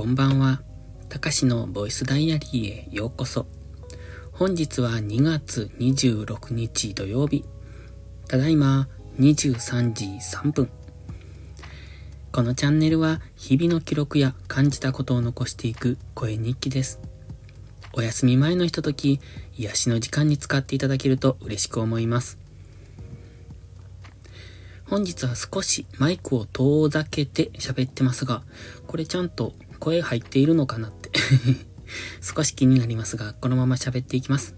こんばんは。たかしのボイスダイアリーへようこそ。本日は2月26日土曜日。ただいま23時3分。このチャンネルは日々の記録や感じたことを残していく声日記です。お休み前のひととき、癒しの時間に使っていただけると嬉しく思います。本日は少しマイクを遠ざけて喋ってますが、これちゃんと声入っているのかなって 少し気になりますが、このまま喋っていきます。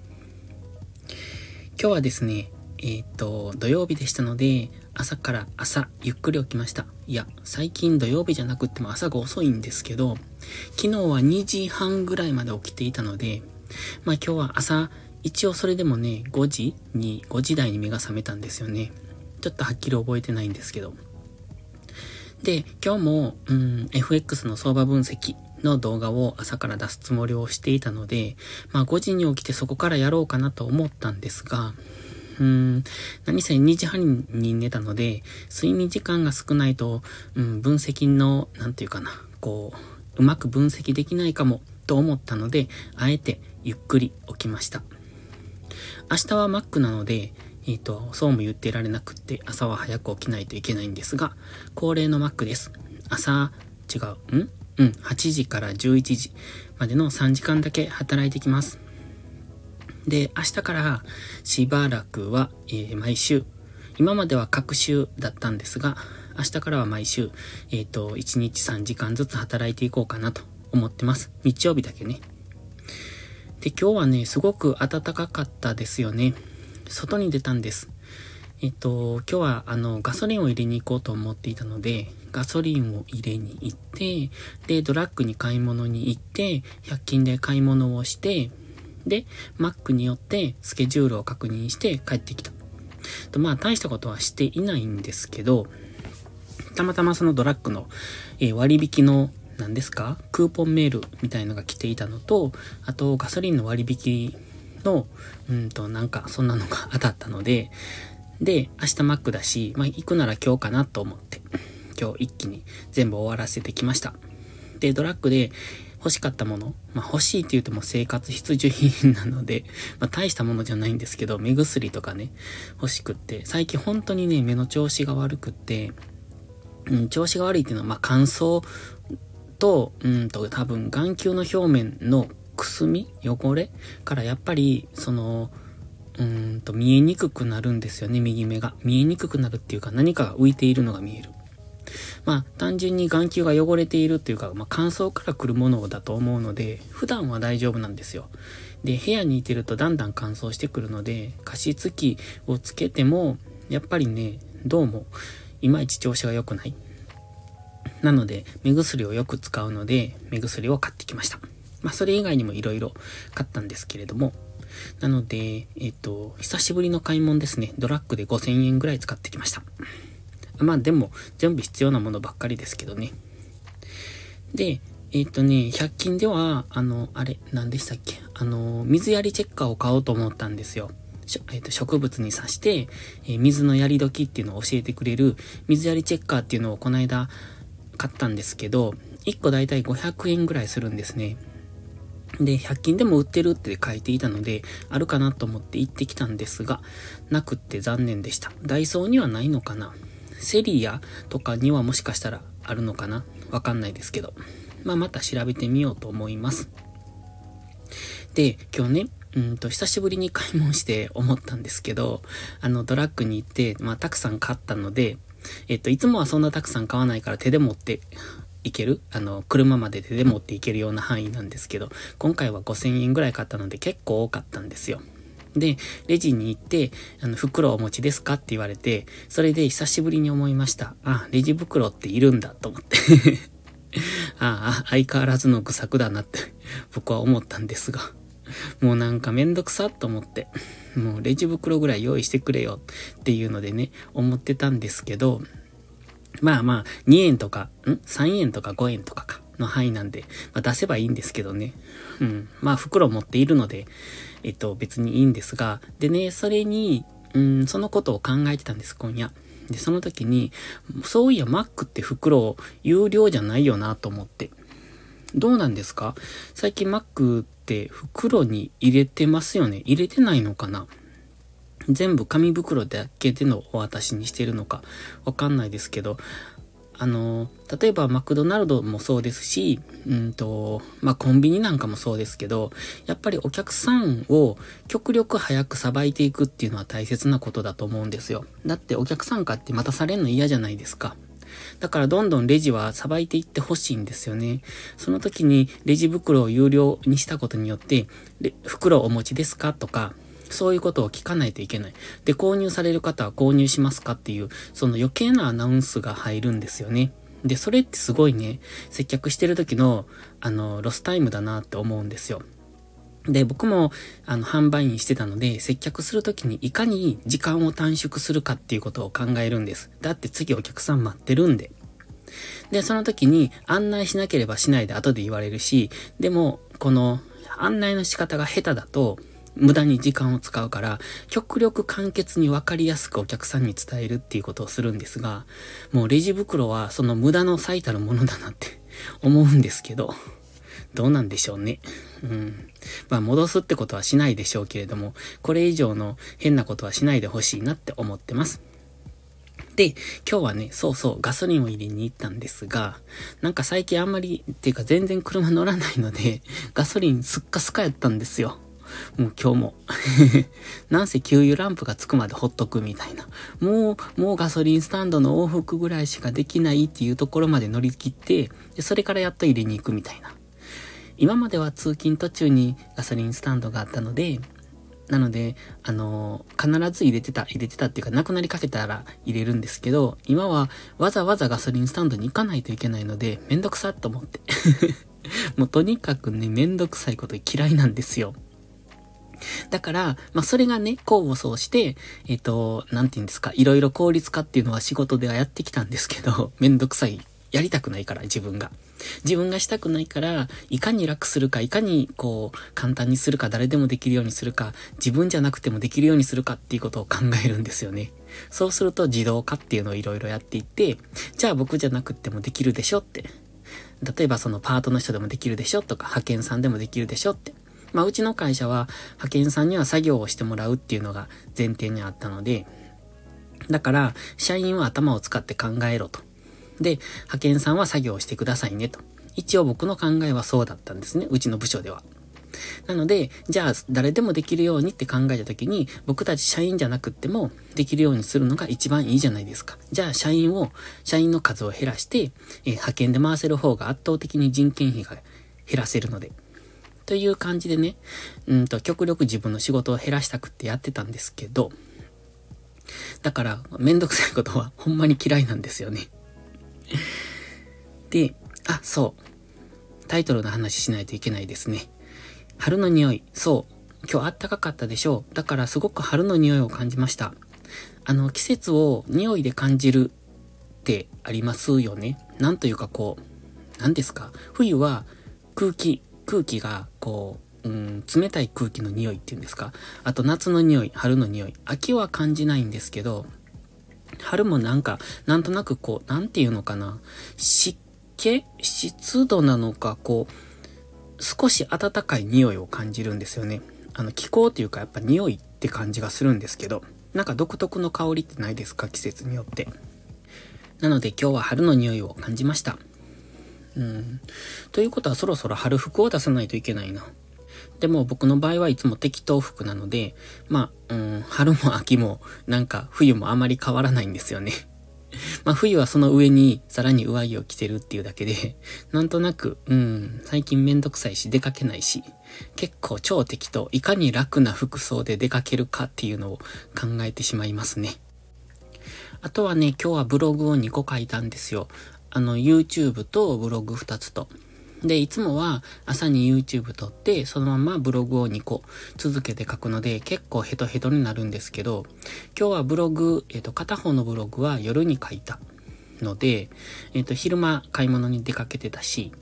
今日はですね、えー、っと、土曜日でしたので、朝から朝、ゆっくり起きました。いや、最近土曜日じゃなくっても朝が遅いんですけど、昨日は2時半ぐらいまで起きていたので、まあ今日は朝、一応それでもね、5時に、5時台に目が覚めたんですよね。ちょっとはっきり覚えてないんですけど。で、今日も、うん、FX の相場分析の動画を朝から出すつもりをしていたので、まあ5時に起きてそこからやろうかなと思ったんですが、うーん、何せ2時半に寝たので、睡眠時間が少ないと、うん、分析の、なんていうかな、こう、うまく分析できないかもと思ったので、あえてゆっくり起きました。明日は Mac なので、えっ、ー、と、そうも言ってられなくって、朝は早く起きないといけないんですが、恒例のマックです。朝、違う、ん？うん、8時から11時までの3時間だけ働いてきます。で、明日からしばらくは、えー、毎週、今までは各週だったんですが、明日からは毎週、えっ、ー、と、1日3時間ずつ働いていこうかなと思ってます。日曜日だけね。で、今日はね、すごく暖かかったですよね。外に出たんです。えっと、今日はあの、ガソリンを入れに行こうと思っていたので、ガソリンを入れに行って、で、ドラッグに買い物に行って、100均で買い物をして、で、マックによってスケジュールを確認して帰ってきた。とまあ、大したことはしていないんですけど、たまたまそのドラッグの、えー、割引の何ですかクーポンメールみたいのが来ていたのと、あとガソリンの割引の、うんと、なんか、そんなのが当たったので、で、明日マックだし、まあ、行くなら今日かなと思って、今日一気に全部終わらせてきました。で、ドラッグで欲しかったもの、まあ、欲しいって言うとも生活必需品なので、まあ、大したものじゃないんですけど、目薬とかね、欲しくって、最近本当にね、目の調子が悪くって、うん、調子が悪いっていうのは、まあ、乾燥と、うんと、多分眼球の表面のくすみ？汚れ？からやっぱり、その、うーんと見えにくくなるんですよね、右目が。見えにくくなるっていうか何かが浮いているのが見える。まあ単純に眼球が汚れているっていうか、まあ乾燥から来るものだと思うので、普段は大丈夫なんですよ。で、部屋にいてるとだんだん乾燥してくるので、加湿器をつけても、やっぱりね、どうも、いまいち調子が良くない。なので、目薬をよく使うので、目薬を買ってきました。まあ、それ以外にも色々買ったんですけれども、なので、えっと、久しぶりの買い物ですね。ドラッグで5000円ぐらい使ってきました。まあでも、全部必要なものばっかりですけどね。で、えっとね、100均では、あの、あれ、何でしたっけ？あの、水やりチェッカーを買おうと思ったんですよ。えっと、植物に刺して、えー、水のやり時っていうのを教えてくれる水やりチェッカーっていうのをこの間買ったんですけど、1個だいたい500円ぐらいするんですね。で、100均でも売ってるって書いていたので、あるかなと思って行ってきたんですが、なくって残念でした。ダイソーにはないのかなセリアとかにはもしかしたらあるのかなわかんないですけど。まあ、また調べてみようと思います。で、今日ね、うんと、久しぶりに買い物して 思ったんですけど、あの、ドラッグに行って、まあ、たくさん買ったので、えっと、いつもはそんなたくさん買わないから手で持って行ける？あの、車まで手で持って行けるような範囲なんですけど、今回は5000円ぐらい買ったので結構多かったんですよ。で、レジに行って、あの、袋をお持ちですかって言われて、それで久しぶりに思いました。あ、レジ袋っているんだと思って ああ、相変わらずの愚策だなって僕は思ったんですが。もうなんかめんどくさと思って、もうレジ袋ぐらい用意してくれよっていうのでね、思ってたんですけど、まあまあ、2円とか、ん ?3 円とか5円とかか、の範囲なんで、まあ出せばいいんですけどね。うん。まあ袋持っているので、えっと別にいいんですが、でね、それに、うん、そのことを考えてたんです、今夜。で、その時に、そういや、マックって袋有料じゃないよなと思って。どうなんですか？最近マックって袋に入れてますよね入れてないのかな？全部紙袋だけでのお渡しにしてるのかわかんないですけど、あの、例えばマクドナルドもそうですし、うんと、まあ、コンビニなんかもそうですけど、やっぱりお客さんを極力早くさばいていくっていうのは大切なことだと思うんですよ。だってお客さんかって待たされんの嫌じゃないですか。だからどんどんレジはさばいていってほしいんですよね。その時にレジ袋を有料にしたことによって、袋お持ちですかとか、そういうことを聞かないといけない。で、購入される方は購入しますかっていう、その余計なアナウンスが入るんですよね。で、それってすごいね、接客してる時の、あの、ロスタイムだなって思うんですよ。で、僕も、あの、販売員してたので、接客するときにいかに時間を短縮するかっていうことを考えるんです。だって次お客さん待ってるんで。で、その時に案内しなければしないで後で言われるし、でも、この案内の仕方が下手だと、無駄に時間を使うから、極力簡潔にわかりやすくお客さんに伝えるっていうことをするんですが、もうレジ袋はその無駄の最たるものだなって 思うんですけど、どうなんでしょうね。うん。まあ戻すってことはしないでしょうけれども、これ以上の変なことはしないでほしいなって思ってます。で、今日はね、そうそう、ガソリンを入れに行ったんですが、なんか最近あんまり、っていうか全然車乗らないので、ガソリンすっかすかやったんですよ。もう今日も なんせ給油ランプがつくまでほっとくみたいな。もう、もうガソリンスタンドの往復ぐらいしかできないっていうところまで乗り切って、でそれからやっと入れに行くみたいな。今までは通勤途中にガソリンスタンドがあったので、なので、あのー、必ず入れてた、入れてたっていうか、なくなりかけたら入れるんですけど、今はわざわざガソリンスタンドに行かないといけないので、めんどくさと思って もうとにかくね、めんどくさいこと嫌いなんですよ。だから、まあ、それがね、功を奏して、えっ、ー、と、なんて言うんですか、いろいろ効率化っていうのは仕事ではやってきたんですけど、めんどくさい。やりたくないから、自分が。自分がしたくないから、いかに楽するか、いかにこう、簡単にするか、誰でもできるようにするか、自分じゃなくてもできるようにするかっていうことを考えるんですよね。そうすると自動化っていうのをいろいろやっていって、じゃあ僕じゃなくてもできるでしょって。例えばそのパートの人でもできるでしょとか、派遣さんでもできるでしょって。まあ、うちの会社は派遣さんには作業をしてもらうっていうのが前提にあったので、だから、社員は頭を使って考えろと。で、派遣さんは作業をしてくださいねと。一応僕の考えはそうだったんですね。うちの部署では。なので、じゃあ誰でもできるようにって考えた時に、僕たち社員じゃなくってもできるようにするのが一番いいじゃないですか。じゃあ社員を、社員の数を減らして、えー、派遣で回せる方が圧倒的に人件費が減らせるので。という感じでね、うんと、極力自分の仕事を減らしたくってやってたんですけど、だから、めんどくさいことはほんまに嫌いなんですよね。で、あ、そう。タイトルの話しないといけないですね。春の匂い。そう。今日あったかかったでしょう。だからすごく春の匂いを感じました。あの、季節を匂いで感じるってありますよね。なんというかこう、何ですか？冬は空気、空気が、こう、うん、冷たい空気の匂いっていうんですか？あと夏の匂い、春の匂い。秋は感じないんですけど、春もなんか、なんとなくこう、なんていうのかな？湿気？湿度なのか、こう、少し暖かい匂いを感じるんですよね。あの、気候っていうかやっぱ匂いって感じがするんですけど、なんか独特の香りってないですか？季節によって。なので今日は春の匂いを感じました。うん。ということはそろそろ春服を出さないといけないな。でも僕の場合はいつも適当服なので、まあ、うん、春も秋もなんか冬もあまり変わらないんですよね。まあ冬はその上にさらに上着を着てるっていうだけで、なんとなく、うん、最近めんどくさいし出かけないし、結構超適当、いかに楽な服装で出かけるかっていうのを考えてしまいますね。あとはね、今日はブログを2個書いたんですよ。あの、YouTube とブログ2つと。で、いつもは朝に YouTube 撮って、そのままブログを2個続けて書くので、結構ヘトヘトになるんですけど、今日はブログ、えっ、ー、と、片方のブログは夜に書いたので、えっ、ー、と、昼間買い物に出かけてたし、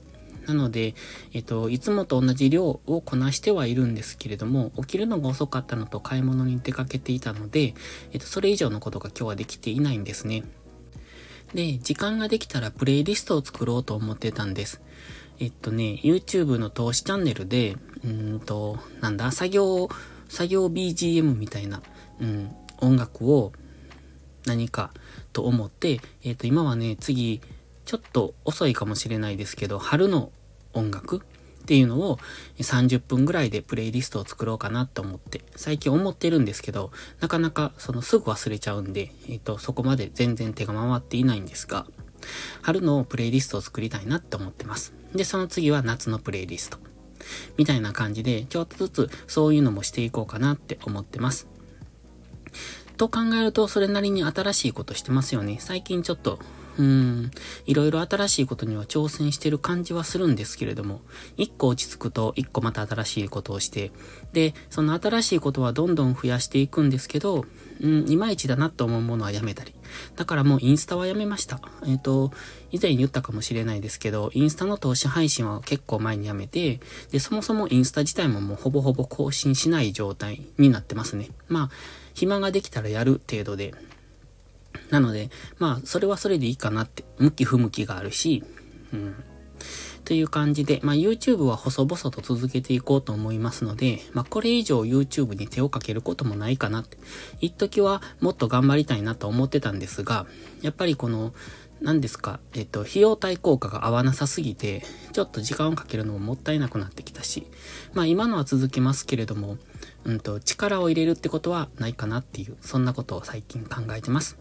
なので、えっ、ー、と、いつもと同じ量をこなしてはいるんですけれども、起きるのが遅かったのと買い物に出かけていたので、えっ、と、それ以上のことが今日はできていないんですね。で、時間ができたらプレイリストを作ろうと思ってたんです。えっとね、YouTube の投資チャンネルで、うんと、なんだ、作業、作業 BGM みたいな、うん、音楽を何かと思って、えっと、今はね、次、ちょっと遅いかもしれないですけど、春の音楽っていうのを30分ぐらいでプレイリストを作ろうかなと思って、最近思ってるんですけど、なかなかそのすぐ忘れちゃうんで、えっ、と、そこまで全然手が回っていないんですが、春のプレイリストを作りたいなって思ってます。で、その次は夏のプレイリスト。みたいな感じで、ちょっとずつそういうのもしていこうかなって思ってます。と考えると、それなりに新しいことしてますよね。最近ちょっとうん、いろいろ新しいことには挑戦してる感じはするんですけれども、一個落ち着くと一個また新しいことをして、で、その新しいことはどんどん増やしていくんですけど、うん、いまいちだなと思うものはやめたり。だからもうインスタはやめました。えっ、ー、と、以前言ったかもしれないですけど、インスタの投資配信は結構前にやめて、で、そもそもインスタ自体ももうほぼほぼ更新しない状態になってますね。まあ、暇ができたらやる程度で、なので、まあ、それはそれでいいかなって、向き不向きがあるし、うん。という感じで、まあ YouTube は細々と続けていこうと思いますので、まあこれ以上 YouTube に手をかけることもないかなって。一時はもっと頑張りたいなと思ってたんですが、やっぱりこの、何ですか、えっと、費用対効果が合わなさすぎて、ちょっと時間をかけるのももったいなくなってきたし、まあ今のは続きますけれども、うんと、力を入れるってことはないかなっていう、そんなことを最近考えてます。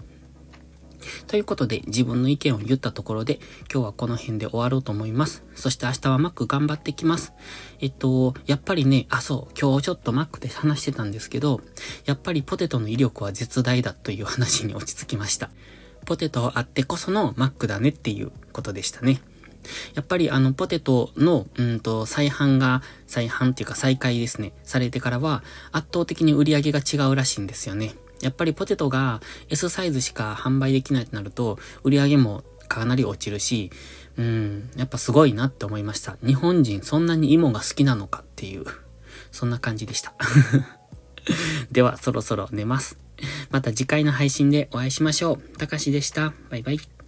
ということで、自分の意見を言ったところで、今日はこの辺で終わろうと思います。そして明日は Mac 頑張ってきます。えっと、やっぱりね、あ、そう、今日ちょっと Mac で話してたんですけど、やっぱりポテトの威力は絶大だという話に落ち着きました。ポテトあってこその Mac だねっていうことでしたね。やっぱりあのポテトの、うんと、再販が、再販っていうか再開ですね、されてからは圧倒的に売り上げが違うらしいんですよね。やっぱりポテトが S サイズしか販売できないとなると、売り上げもかなり落ちるし、うん、やっぱすごいなって思いました。日本人そんなに芋が好きなのかっていう、そんな感じでした。では、そろそろ寝ます。また次回の配信でお会いしましょう。たかしでした。バイバイ。